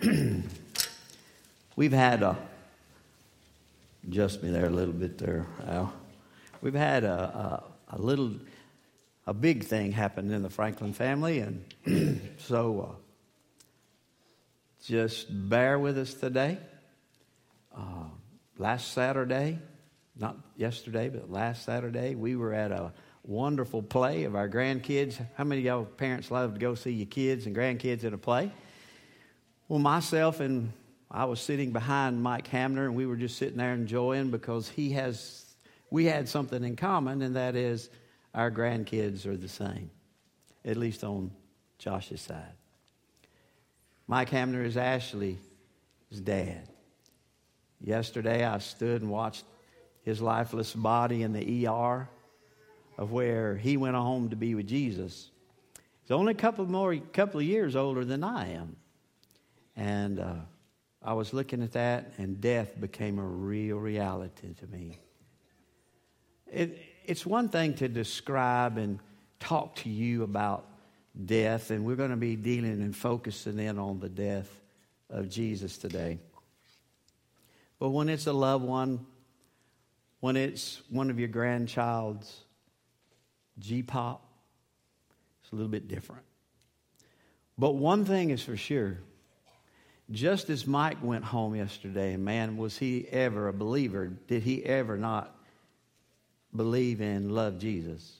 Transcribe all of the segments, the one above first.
We've had a, adjust me there a little bit there, Al. We've had a, a, a little, a big thing happen in the Franklin family, and so uh, just bear with us today. Uh, last Saturday, not yesterday, but last Saturday, we were at a wonderful play of our grandkids. How many of y'all parents love to go see your kids and grandkids in a play? Well, myself and I was sitting behind Mike Hamner, and we were just sitting there enjoying because he has, we had something in common, and that is our grandkids are the same, at least on Josh's side. Mike Hamner is Ashley's dad. Yesterday, I stood and watched his lifeless body in the ER of where he went home to be with Jesus. He's only a couple more, couple of years older than I am, and. Uh, I was looking at that, and death became a real reality to me. It, it's one thing to describe and talk to you about death, and we're going to be dealing and focusing in on the death of Jesus today. But when it's a loved one, when it's one of your grandchild's G pop, it's a little bit different. But one thing is for sure just as Mike went home yesterday, man, was he ever a believer? Did he ever not believe and love Jesus?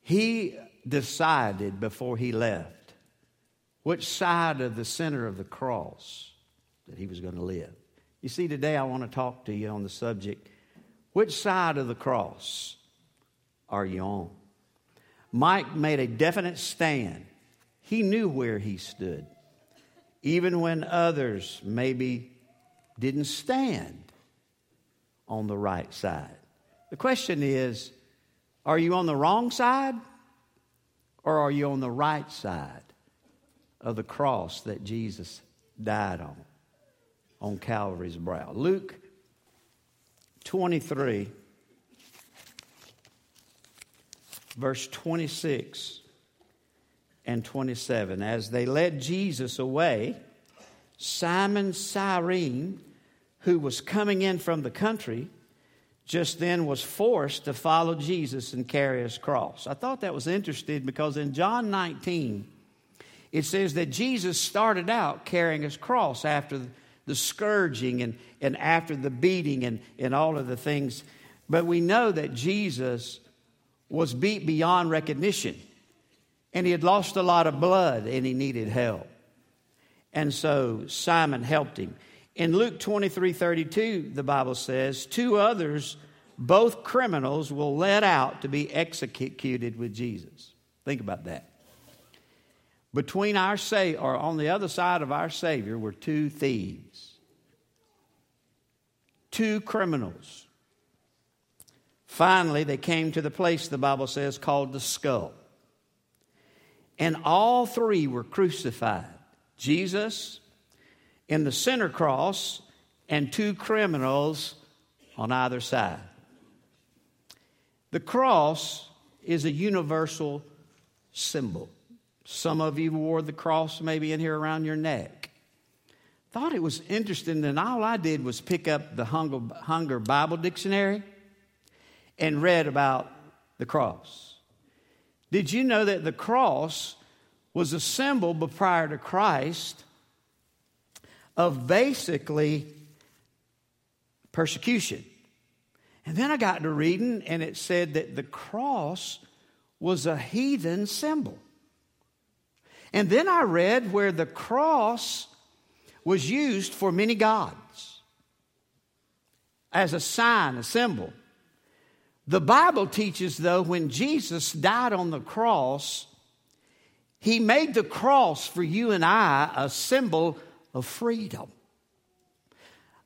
He decided before he left which side of the center of the cross that he was going to live. You see, today I want to talk to you on the subject which side of the cross are you on? Mike made a definite stand. He knew where he stood even when others maybe didn't stand on the right side. The question is are you on the wrong side or are you on the right side of the cross that Jesus died on, on Calvary's brow? Luke 23, verse 26 and 27. As they led Jesus away, Simon Cyrene, who was coming in from the country, just then was forced to follow Jesus and carry his cross. I thought that was interesting because in John 19, it says that Jesus started out carrying his cross after the scourging and, and after the beating and, and all of the things. But we know that Jesus was beat beyond recognition and he had lost a lot of blood and he needed help. And so Simon helped him. In Luke 23 32, the Bible says, Two others, both criminals, will let out to be executed with Jesus. Think about that. Between our say or on the other side of our Savior were two thieves, two criminals. Finally, they came to the place, the Bible says, called the skull. And all three were crucified Jesus in the center cross, and two criminals on either side. The cross is a universal symbol. Some of you wore the cross maybe in here around your neck. Thought it was interesting, and all I did was pick up the Unger, Unger Bible Dictionary and read about the cross. Did you know that the cross was a symbol prior to Christ of basically persecution? And then I got to reading, and it said that the cross was a heathen symbol. And then I read where the cross was used for many gods as a sign, a symbol. The Bible teaches, though, when Jesus died on the cross, he made the cross for you and I a symbol of freedom,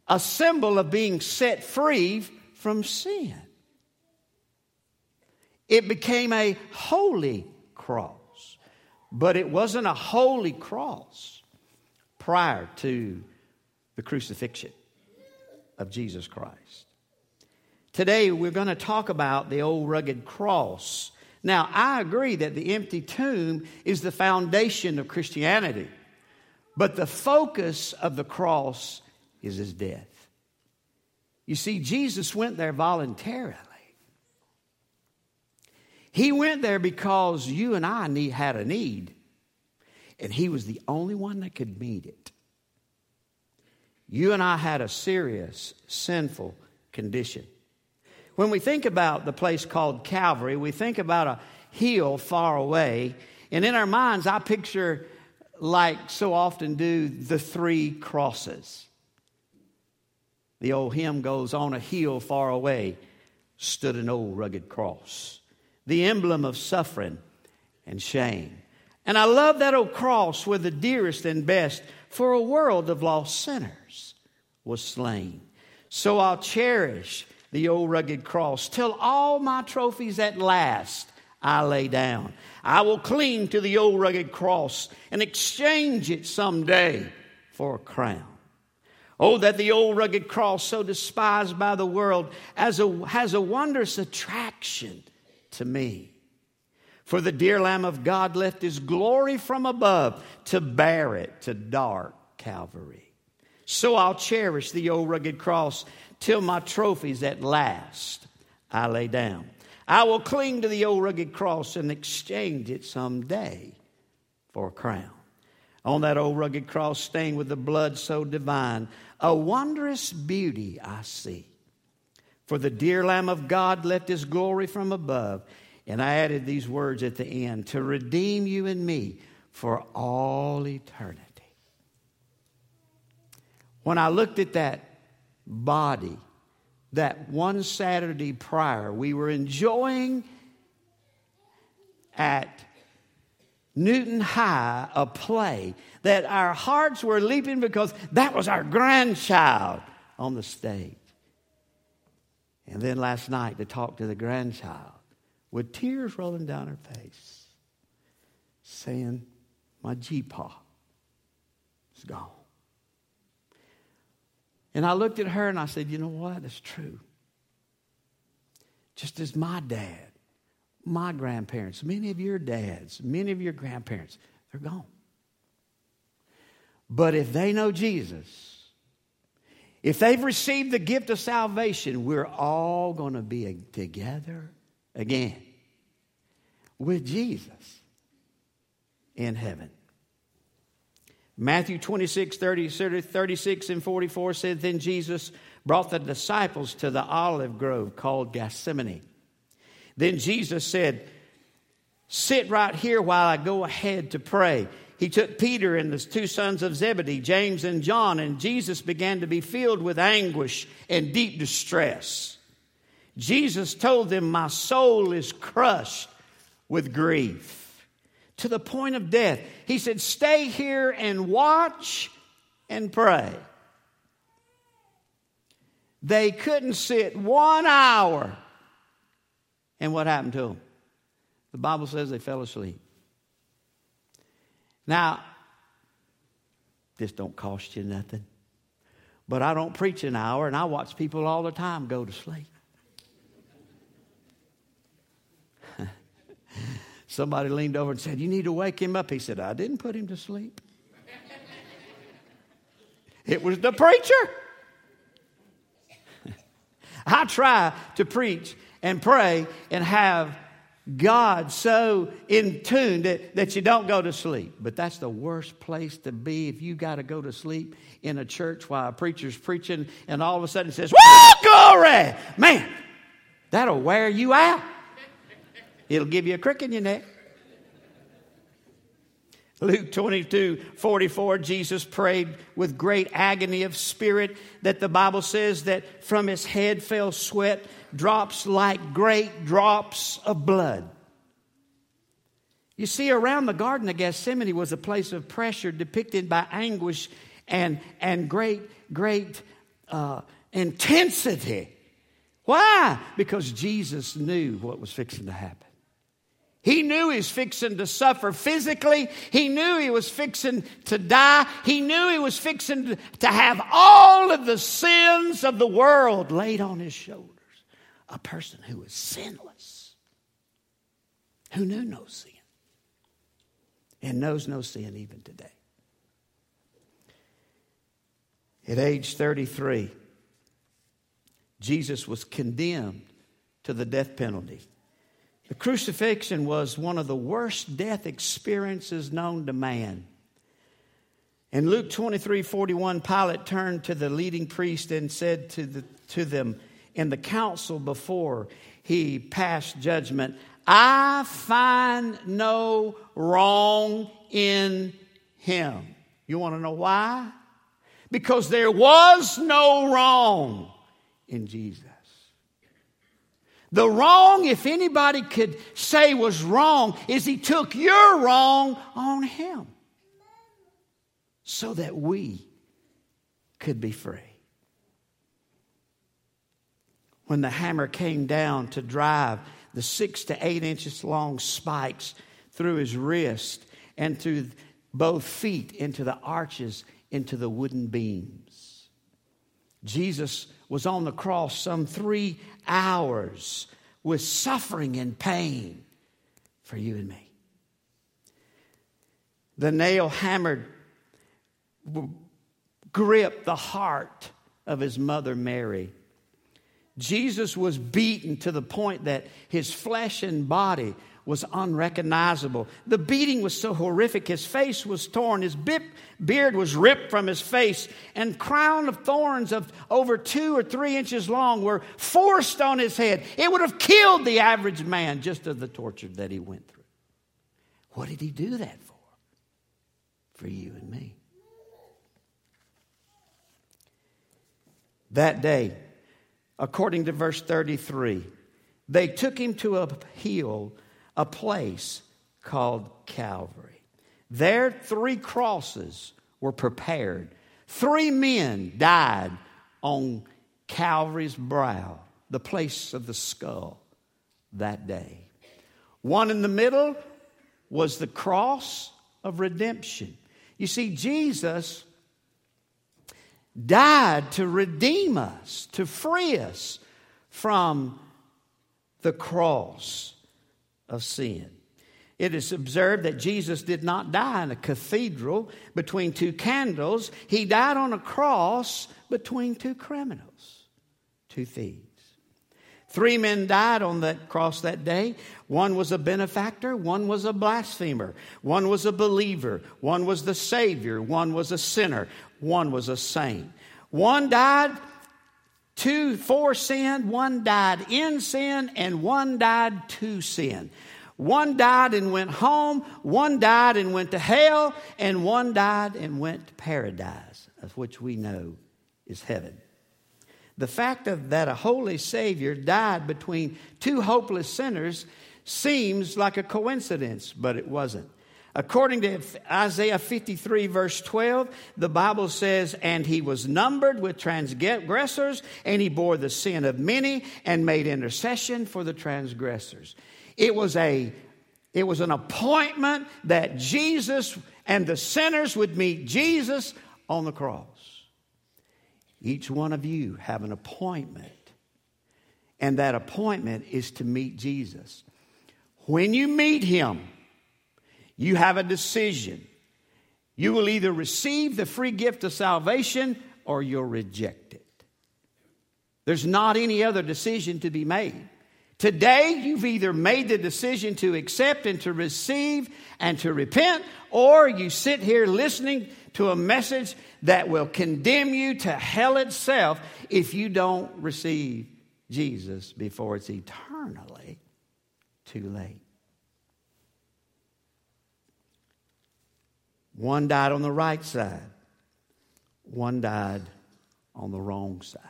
a symbol of being set free from sin. It became a holy cross, but it wasn't a holy cross prior to the crucifixion of Jesus Christ. Today, we're going to talk about the old rugged cross. Now, I agree that the empty tomb is the foundation of Christianity. But the focus of the cross is his death. You see, Jesus went there voluntarily. He went there because you and I need, had a need, and he was the only one that could meet it. You and I had a serious, sinful condition. When we think about the place called Calvary, we think about a hill far away, and in our minds, I picture, like so often do, the three crosses. The old hymn goes, On a hill far away stood an old rugged cross, the emblem of suffering and shame. And I love that old cross where the dearest and best for a world of lost sinners was slain. So I'll cherish the old rugged cross till all my trophies at last I lay down. I will cling to the old rugged cross and exchange it someday for a crown. Oh, that the old rugged cross, so despised by the world, as a, has a wondrous attraction to me. For the dear Lamb of God left his glory from above to bear it to dark Calvary. So I'll cherish the old rugged cross till my trophies at last I lay down. I will cling to the old rugged cross and exchange it someday for a crown. On that old rugged cross, stained with the blood so divine, a wondrous beauty I see. For the dear Lamb of God left his glory from above. And I added these words at the end to redeem you and me for all eternity. When I looked at that body, that one Saturday prior, we were enjoying at Newton High a play that our hearts were leaping because that was our grandchild on the stage. And then last night to talk to the grandchild with tears rolling down her face, saying, My G-Pa is gone. And I looked at her and I said, You know what? It's true. Just as my dad, my grandparents, many of your dads, many of your grandparents, they're gone. But if they know Jesus, if they've received the gift of salvation, we're all going to be together again with Jesus in heaven. Matthew 26, 30, 36 and 44 said, Then Jesus brought the disciples to the olive grove called Gethsemane. Then Jesus said, Sit right here while I go ahead to pray. He took Peter and the two sons of Zebedee, James and John, and Jesus began to be filled with anguish and deep distress. Jesus told them, My soul is crushed with grief to the point of death. He said, Stay here and watch and pray. They couldn't sit one hour. And what happened to them? The Bible says they fell asleep. Now, this don't cost you nothing. But I don't preach an hour, and I watch people all the time go to sleep. Somebody leaned over and said, You need to wake him up. He said, I didn't put him to sleep. it was the preacher. I try to preach and pray and have God so in tune that, that you don't go to sleep. But that's the worst place to be if you got to go to sleep in a church while a preacher's preaching and all of a sudden says, Whoa, glory! Man, that'll wear you out. It'll give you a crick in your neck. Luke 22 44, Jesus prayed with great agony of spirit that the Bible says that from his head fell sweat, drops like great drops of blood. You see, around the Garden of Gethsemane was a place of pressure depicted by anguish and, and great, great uh, intensity. Why? Because Jesus knew what was fixing to happen. He knew he was fixing to suffer physically. He knew he was fixing to die. He knew he was fixing to have all of the sins of the world laid on his shoulders. A person who was sinless, who knew no sin, and knows no sin even today. At age 33, Jesus was condemned to the death penalty. The crucifixion was one of the worst death experiences known to man. In Luke 23 41, Pilate turned to the leading priest and said to, the, to them in the council before he passed judgment, I find no wrong in him. You want to know why? Because there was no wrong in Jesus. The wrong, if anybody could say was wrong, is he took your wrong on him so that we could be free. When the hammer came down to drive the six to eight inches long spikes through his wrist and through both feet into the arches, into the wooden beams. Jesus was on the cross some three hours with suffering and pain for you and me. The nail hammered gripped the heart of his mother Mary. Jesus was beaten to the point that his flesh and body was unrecognizable. The beating was so horrific. His face was torn, his beard was ripped from his face, and crown of thorns of over two or three inches long were forced on his head. It would have killed the average man just of the torture that he went through. What did he do that for? For you and me. That day, according to verse 33, they took him to a hill a place called Calvary. There, three crosses were prepared. Three men died on Calvary's brow, the place of the skull, that day. One in the middle was the cross of redemption. You see, Jesus died to redeem us, to free us from the cross of sin. It is observed that Jesus did not die in a cathedral between two candles. He died on a cross between two criminals, two thieves. Three men died on that cross that day. One was a benefactor, one was a blasphemer, one was a believer, one was the Savior, one was a sinner, one was a saint. One died Two for sin, one died in sin, and one died to sin. One died and went home, one died and went to hell, and one died and went to paradise, of which we know is heaven. The fact of that a holy Savior died between two hopeless sinners seems like a coincidence, but it wasn't. According to Isaiah 53, verse 12, the Bible says, And he was numbered with transgressors, and he bore the sin of many, and made intercession for the transgressors. It was, a, it was an appointment that Jesus and the sinners would meet Jesus on the cross. Each one of you have an appointment, and that appointment is to meet Jesus. When you meet him, you have a decision. You will either receive the free gift of salvation or you'll reject it. There's not any other decision to be made. Today, you've either made the decision to accept and to receive and to repent, or you sit here listening to a message that will condemn you to hell itself if you don't receive Jesus before it's eternally too late. One died on the right side, one died on the wrong side.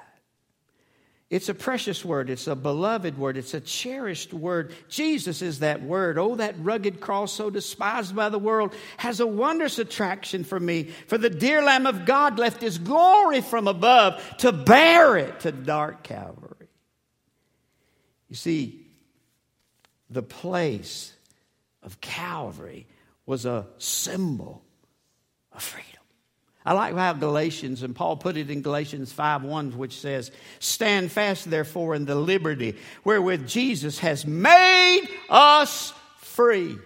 It's a precious word. It's a beloved word. It's a cherished word. Jesus is that word. Oh, that rugged cross, so despised by the world, has a wondrous attraction for me. For the dear Lamb of God left his glory from above to bear it to dark Calvary. You see, the place of Calvary was a symbol of freedom. I like how Galatians, and Paul put it in Galatians 5 1, which says, Stand fast, therefore, in the liberty wherewith Jesus has made us free.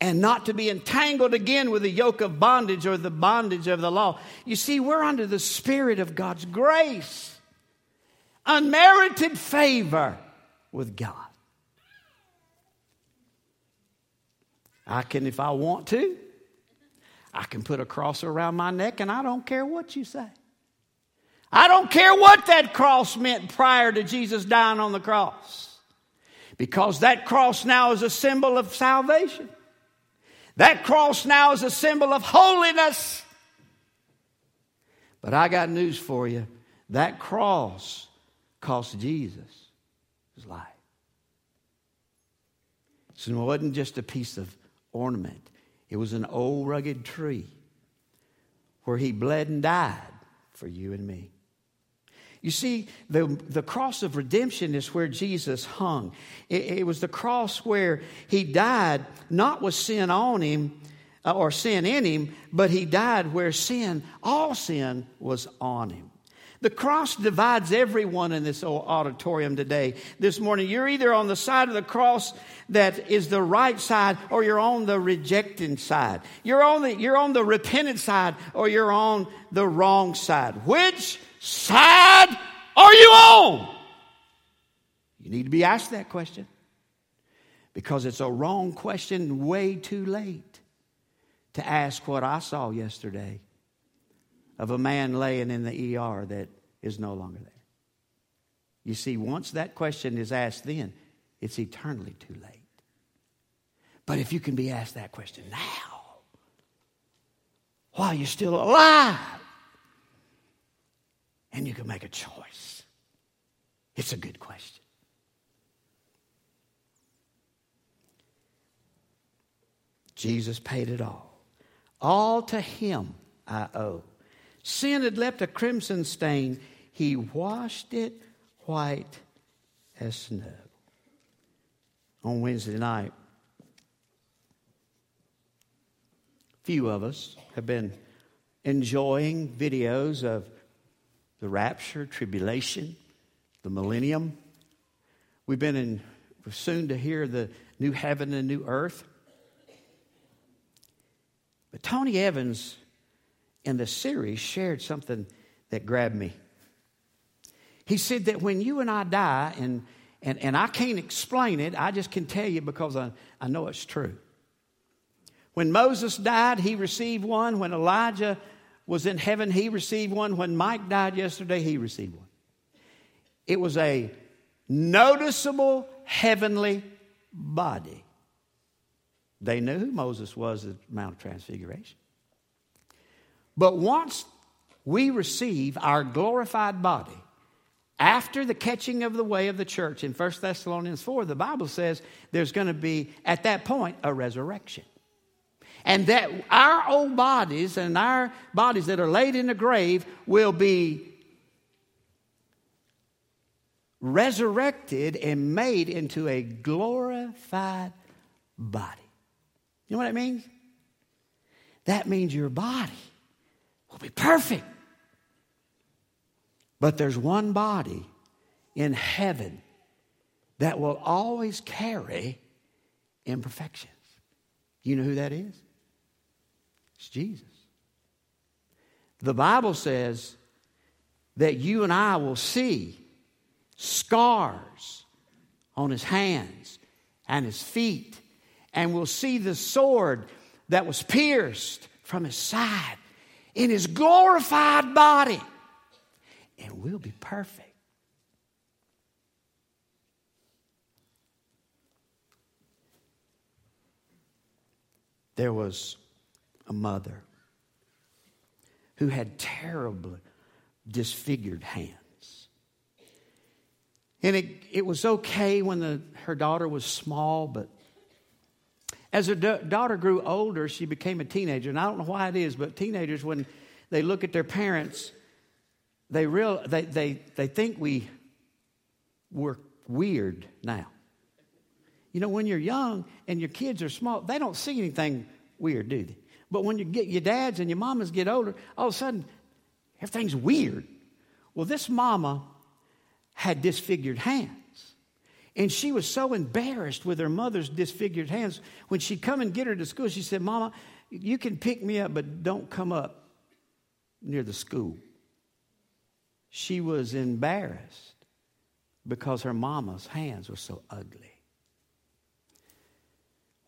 and not to be entangled again with the yoke of bondage or the bondage of the law. You see, we're under the Spirit of God's grace, unmerited favor with God. I can, if I want to, I can put a cross around my neck and I don't care what you say. I don't care what that cross meant prior to Jesus dying on the cross. Because that cross now is a symbol of salvation. That cross now is a symbol of holiness. But I got news for you. That cross cost Jesus his life. So it wasn't just a piece of ornament, it was an old rugged tree where he bled and died for you and me. You see, the, the cross of redemption is where Jesus hung. It, it was the cross where he died, not with sin on him uh, or sin in him, but he died where sin, all sin, was on him. The cross divides everyone in this auditorium today. This morning, you're either on the side of the cross that is the right side or you're on the rejecting side. You're on the, you're on the repentant side or you're on the wrong side. Which side are you on? You need to be asked that question because it's a wrong question way too late to ask what I saw yesterday of a man laying in the ER that is no longer there. You see, once that question is asked, then it's eternally too late. But if you can be asked that question now, while you're still alive, and you can make a choice, it's a good question. Jesus paid it all. All to him I owe. Sin had left a crimson stain. He washed it white as snow. On Wednesday night, few of us have been enjoying videos of the rapture, tribulation, the millennium. We've been in, soon to hear the new heaven and new earth. But Tony Evans in the series shared something that grabbed me. He said that when you and I die, and, and, and I can't explain it, I just can tell you because I, I know it's true. When Moses died, he received one. When Elijah was in heaven, he received one. When Mike died yesterday, he received one. It was a noticeable heavenly body. They knew who Moses was at Mount of Transfiguration. But once we receive our glorified body, after the catching of the way of the church in 1 Thessalonians 4, the Bible says there's going to be, at that point, a resurrection. And that our old bodies and our bodies that are laid in the grave will be resurrected and made into a glorified body. You know what that means? That means your body will be perfect. But there's one body in heaven that will always carry imperfections. You know who that is? It's Jesus. The Bible says that you and I will see scars on his hands and his feet, and we'll see the sword that was pierced from his side in his glorified body, and we'll be perfect. There was a mother who had terribly disfigured hands. And it, it was okay when the, her daughter was small, but as her da- daughter grew older, she became a teenager. And I don't know why it is, but teenagers, when they look at their parents, they, real, they, they, they think we were weird now. You know, when you're young and your kids are small, they don't see anything weird, do they? But when you get your dads and your mamas get older, all of a sudden, everything's weird. Well, this mama had disfigured hands. And she was so embarrassed with her mother's disfigured hands. When she come and get her to school, she said, Mama, you can pick me up, but don't come up near the school. She was embarrassed because her mama's hands were so ugly.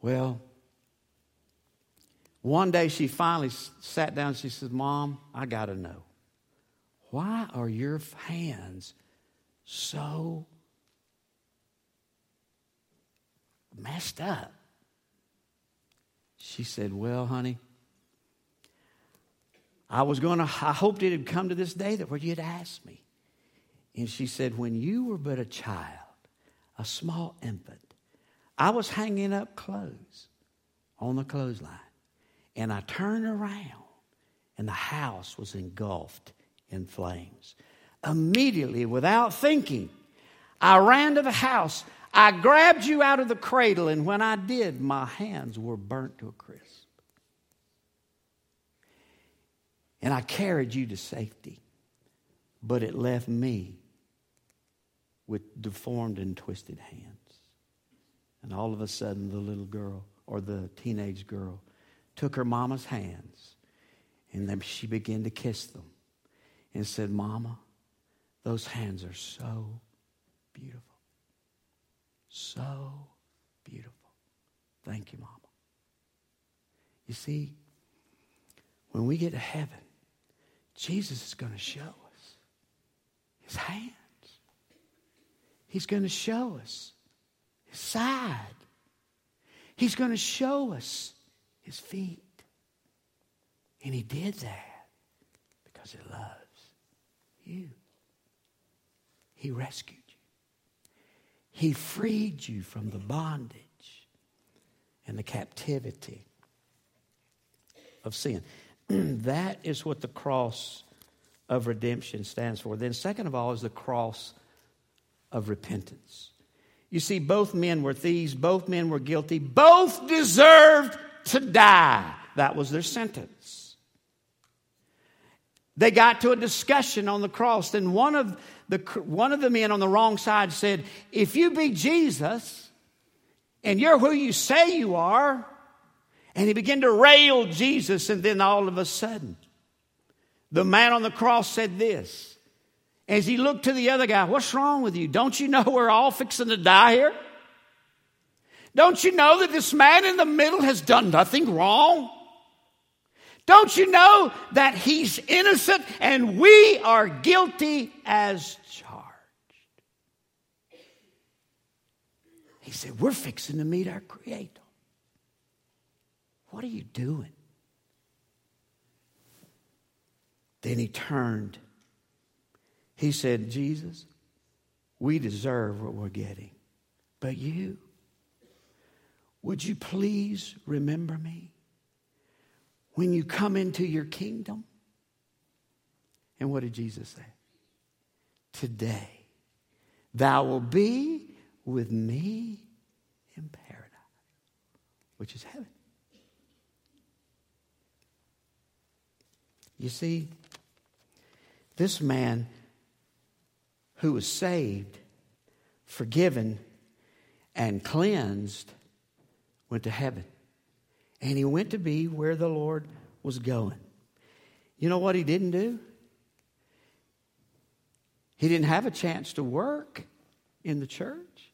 Well, one day she finally sat down she said, Mom, I got to know. Why are your hands so messed up? She said, Well, honey, I was going to, I hoped it had come to this day that where you'd ask me. And she said, When you were but a child, a small infant, I was hanging up clothes on the clothesline. And I turned around, and the house was engulfed in flames. Immediately, without thinking, I ran to the house. I grabbed you out of the cradle, and when I did, my hands were burnt to a crisp. And I carried you to safety, but it left me with deformed and twisted hands. And all of a sudden, the little girl or the teenage girl took her mama's hands and then she began to kiss them and said, Mama, those hands are so beautiful. So beautiful. Thank you, Mama. You see, when we get to heaven, Jesus is going to show us his hands. He's going to show us his side. He's going to show us his feet. And he did that because he loves you. He rescued you. He freed you from the bondage and the captivity of sin. that is what the cross of redemption stands for. Then, second of all, is the cross of repentance. You see, both men were thieves, both men were guilty, both deserved to die. That was their sentence. They got to a discussion on the cross, and one of the, one of the men on the wrong side said, If you be Jesus, and you're who you say you are, and he began to rail Jesus, and then all of a sudden, the man on the cross said this as he looked to the other guy, What's wrong with you? Don't you know we're all fixing to die here? Don't you know that this man in the middle has done nothing wrong? Don't you know that he's innocent and we are guilty as charged? He said, We're fixing to meet our Creator. What are you doing? Then he turned he said, Jesus, we deserve what we're getting. But you, would you please remember me when you come into your kingdom? And what did Jesus say? Today, thou will be with me in paradise, which is heaven. You see, this man who was saved, forgiven, and cleansed went to heaven. And he went to be where the Lord was going. You know what he didn't do? He didn't have a chance to work in the church.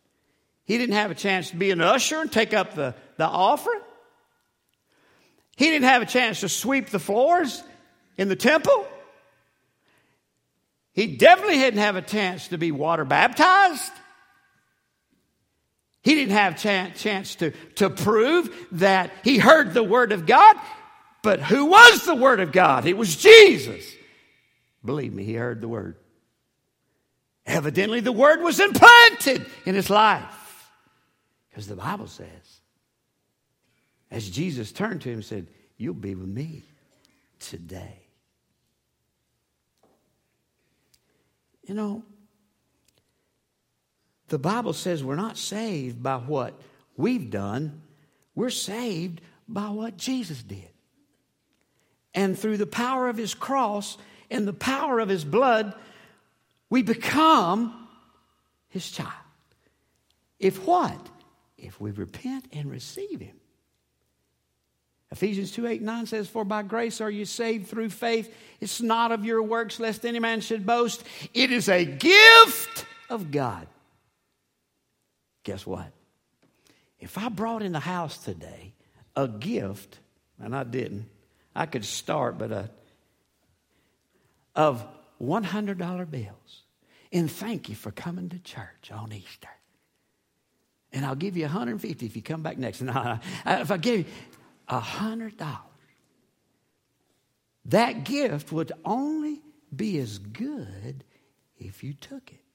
He didn't have a chance to be an usher and take up the, the offering. He didn't have a chance to sweep the floors in the temple. He definitely didn't have a chance to be water baptized. He didn't have chance, chance to, to prove that he heard the Word of God. But who was the Word of God? It was Jesus. Believe me, he heard the Word. Evidently, the Word was implanted in his life. Because the Bible says, as Jesus turned to him and said, You'll be with me today. You know, the Bible says we're not saved by what we've done, we're saved by what Jesus did. And through the power of his cross and the power of his blood, we become his child. If what? If we repent and receive Him. Ephesians 2 8 9 says, For by grace are you saved through faith. It's not of your works, lest any man should boast. It is a gift of God. Guess what? If I brought in the house today a gift, and I didn't, I could start, but a, uh, of $100 bills. And thank you for coming to church on Easter. And I'll give you 150 if you come back next. No, if I give you $100, that gift would only be as good if you took it.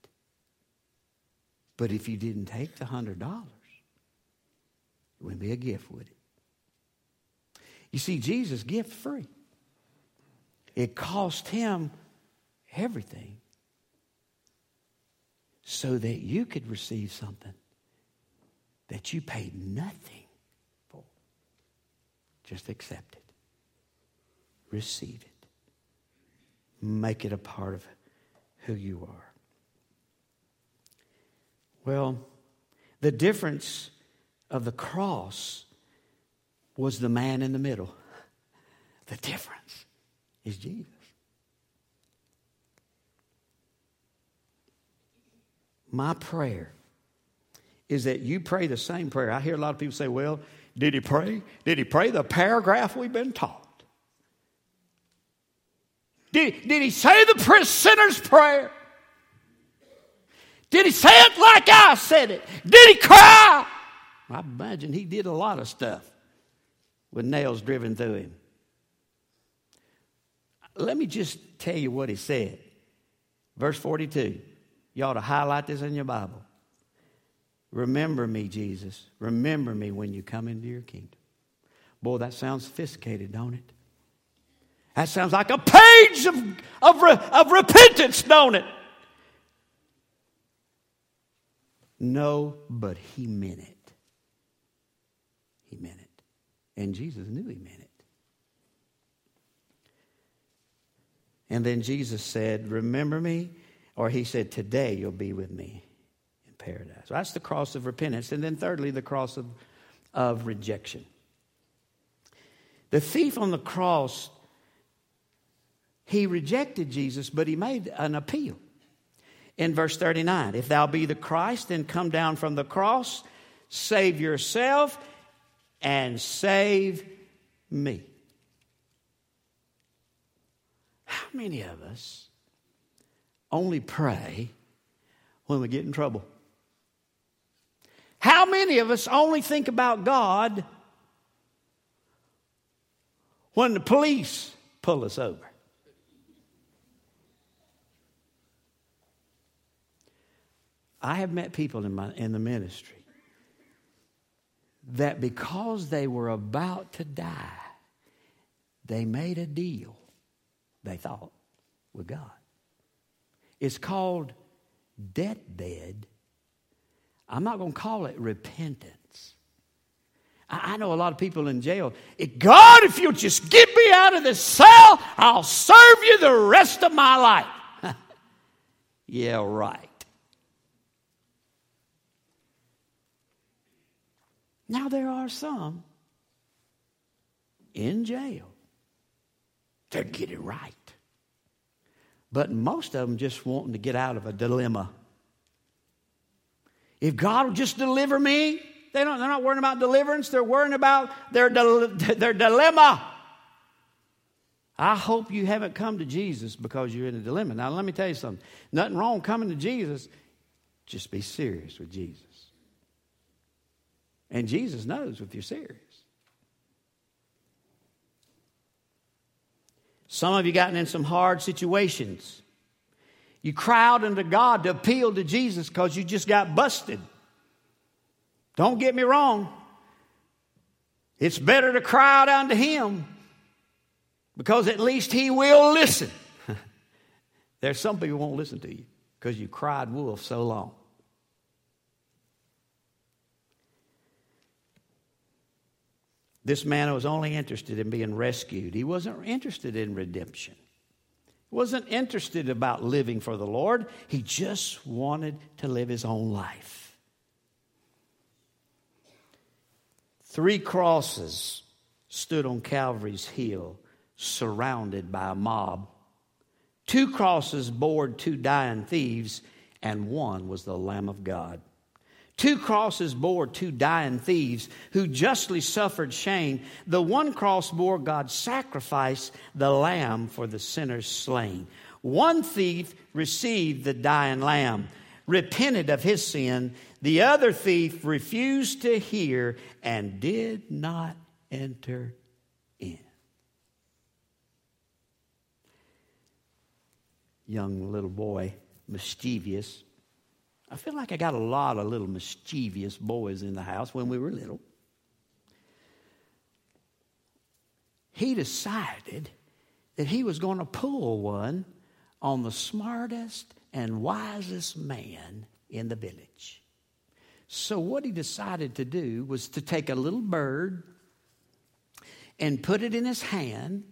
But if you didn't take the $100, it wouldn't be a gift, would it? You see, Jesus gift free. It cost him everything so that you could receive something that you paid nothing for. Just accept it, receive it, make it a part of who you are. Well, the difference of the cross was the man in the middle. The difference is Jesus. My prayer is that you pray the same prayer. I hear a lot of people say, well, did he pray? Did he pray the paragraph we've been taught? Did, did he say the sinner's prayer? Did he say it like I said it? Did he cry? I imagine he did a lot of stuff with nails driven through him. Let me just tell you what he said. Verse 42. You ought to highlight this in your Bible. Remember me, Jesus. Remember me when you come into your kingdom. Boy, that sounds sophisticated, don't it? That sounds like a page of, of, of repentance, don't it? No, but he meant it. He meant it. And Jesus knew he meant it. And then Jesus said, Remember me or he said, Today you'll be with me in paradise. So that's the cross of repentance. And then, thirdly, the cross of, of rejection. The thief on the cross, he rejected Jesus, but he made an appeal. In verse 39, if thou be the Christ, then come down from the cross, save yourself, and save me. How many of us only pray when we get in trouble? How many of us only think about God when the police pull us over? I have met people in, my, in the ministry that because they were about to die, they made a deal, they thought, with God. It's called deathbed. I'm not going to call it repentance. I, I know a lot of people in jail. God, if you'll just get me out of this cell, I'll serve you the rest of my life. yeah, right. Now, there are some in jail to get it right. But most of them just wanting to get out of a dilemma. If God will just deliver me, they don't, they're not worrying about deliverance, they're worrying about their, their dilemma. I hope you haven't come to Jesus because you're in a dilemma. Now, let me tell you something. Nothing wrong coming to Jesus. Just be serious with Jesus. And Jesus knows if you're serious. Some of you gotten in some hard situations. You out unto God to appeal to Jesus because you just got busted. Don't get me wrong. It's better to cry out unto Him because at least He will listen. There's some people won't listen to you because you cried wolf so long. This man was only interested in being rescued. He wasn't interested in redemption. He wasn't interested about living for the Lord. He just wanted to live his own life. Three crosses stood on Calvary's hill, surrounded by a mob. Two crosses bore two dying thieves, and one was the Lamb of God. Two crosses bore two dying thieves who justly suffered shame. The one cross bore God's sacrifice, the lamb for the sinners slain. One thief received the dying lamb, repented of his sin. The other thief refused to hear and did not enter in. Young little boy, mischievous, I feel like I got a lot of little mischievous boys in the house when we were little. He decided that he was going to pull one on the smartest and wisest man in the village. So, what he decided to do was to take a little bird and put it in his hand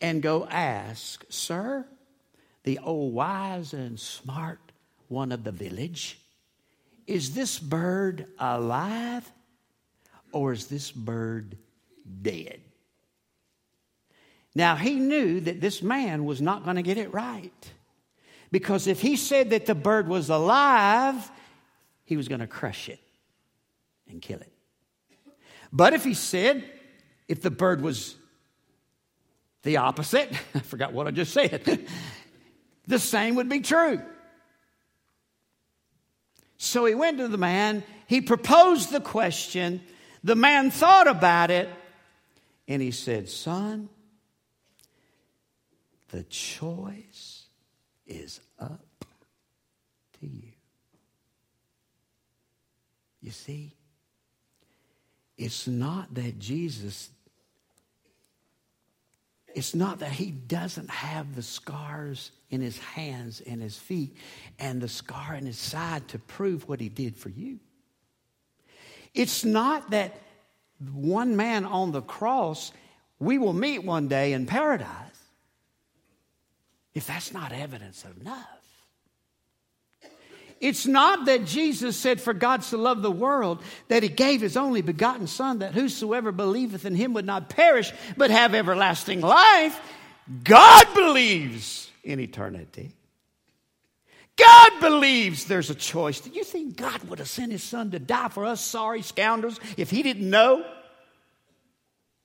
and go ask, Sir, the old wise and smart one of the village, Is this bird alive or is this bird dead? Now, he knew that this man was not going to get it right. Because if he said that the bird was alive, he was going to crush it and kill it. But if he said, if the bird was the opposite, I forgot what I just said, the same would be true. So he went to the man, he proposed the question, the man thought about it, and he said, Son, the choice is up to you. You see, it's not that Jesus, it's not that he doesn't have the scars in his hands and his feet and the scar in his side to prove what he did for you. It's not that one man on the cross we will meet one day in paradise if that's not evidence enough. It's not that Jesus said, For God so loved the world that he gave his only begotten Son, that whosoever believeth in him would not perish, but have everlasting life. God believes in eternity. God believes there's a choice. Do you think God would have sent his son to die for us sorry scoundrels if he didn't know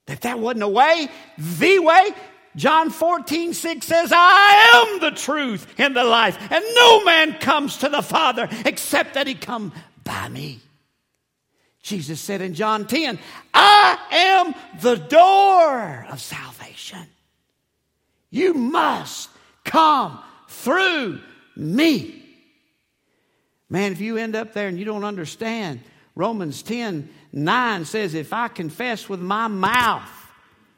that that wasn't a way, the way? John 14, 6 says, I am the truth and the life, and no man comes to the Father except that he come by me. Jesus said in John 10, I am the door of salvation. You must come through me. Man, if you end up there and you don't understand, Romans 10 9 says, If I confess with my mouth,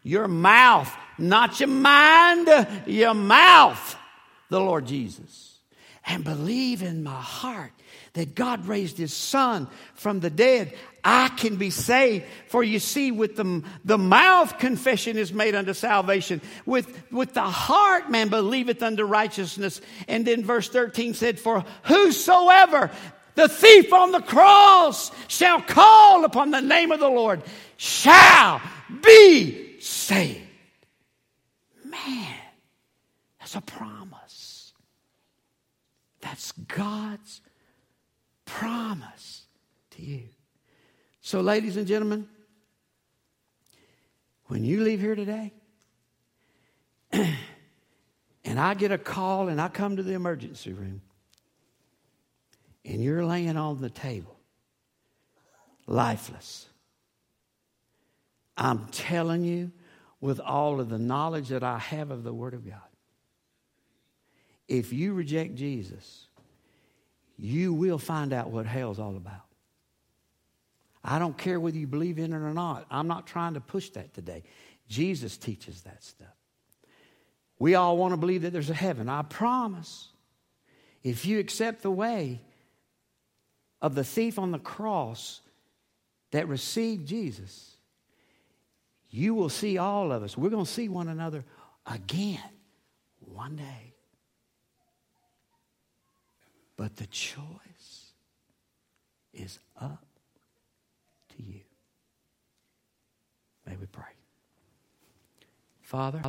your mouth, not your mind, your mouth, the Lord Jesus, and believe in my heart that God raised his son from the dead, I can be saved. For you see, with the, the mouth confession is made unto salvation. With, with the heart man believeth unto righteousness. And then verse 13 said, For whosoever the thief on the cross shall call upon the name of the Lord shall be saved. Man, that's a promise. That's God's promise to you. So, ladies and gentlemen, when you leave here today, and I get a call and I come to the emergency room, and you're laying on the table, lifeless, I'm telling you, with all of the knowledge that I have of the Word of God, if you reject Jesus, you will find out what hell's all about. I don't care whether you believe in it or not. I'm not trying to push that today. Jesus teaches that stuff. We all want to believe that there's a heaven. I promise. If you accept the way of the thief on the cross that received Jesus, you will see all of us. We're going to see one another again one day. But the choice is up to you. May we pray. Father,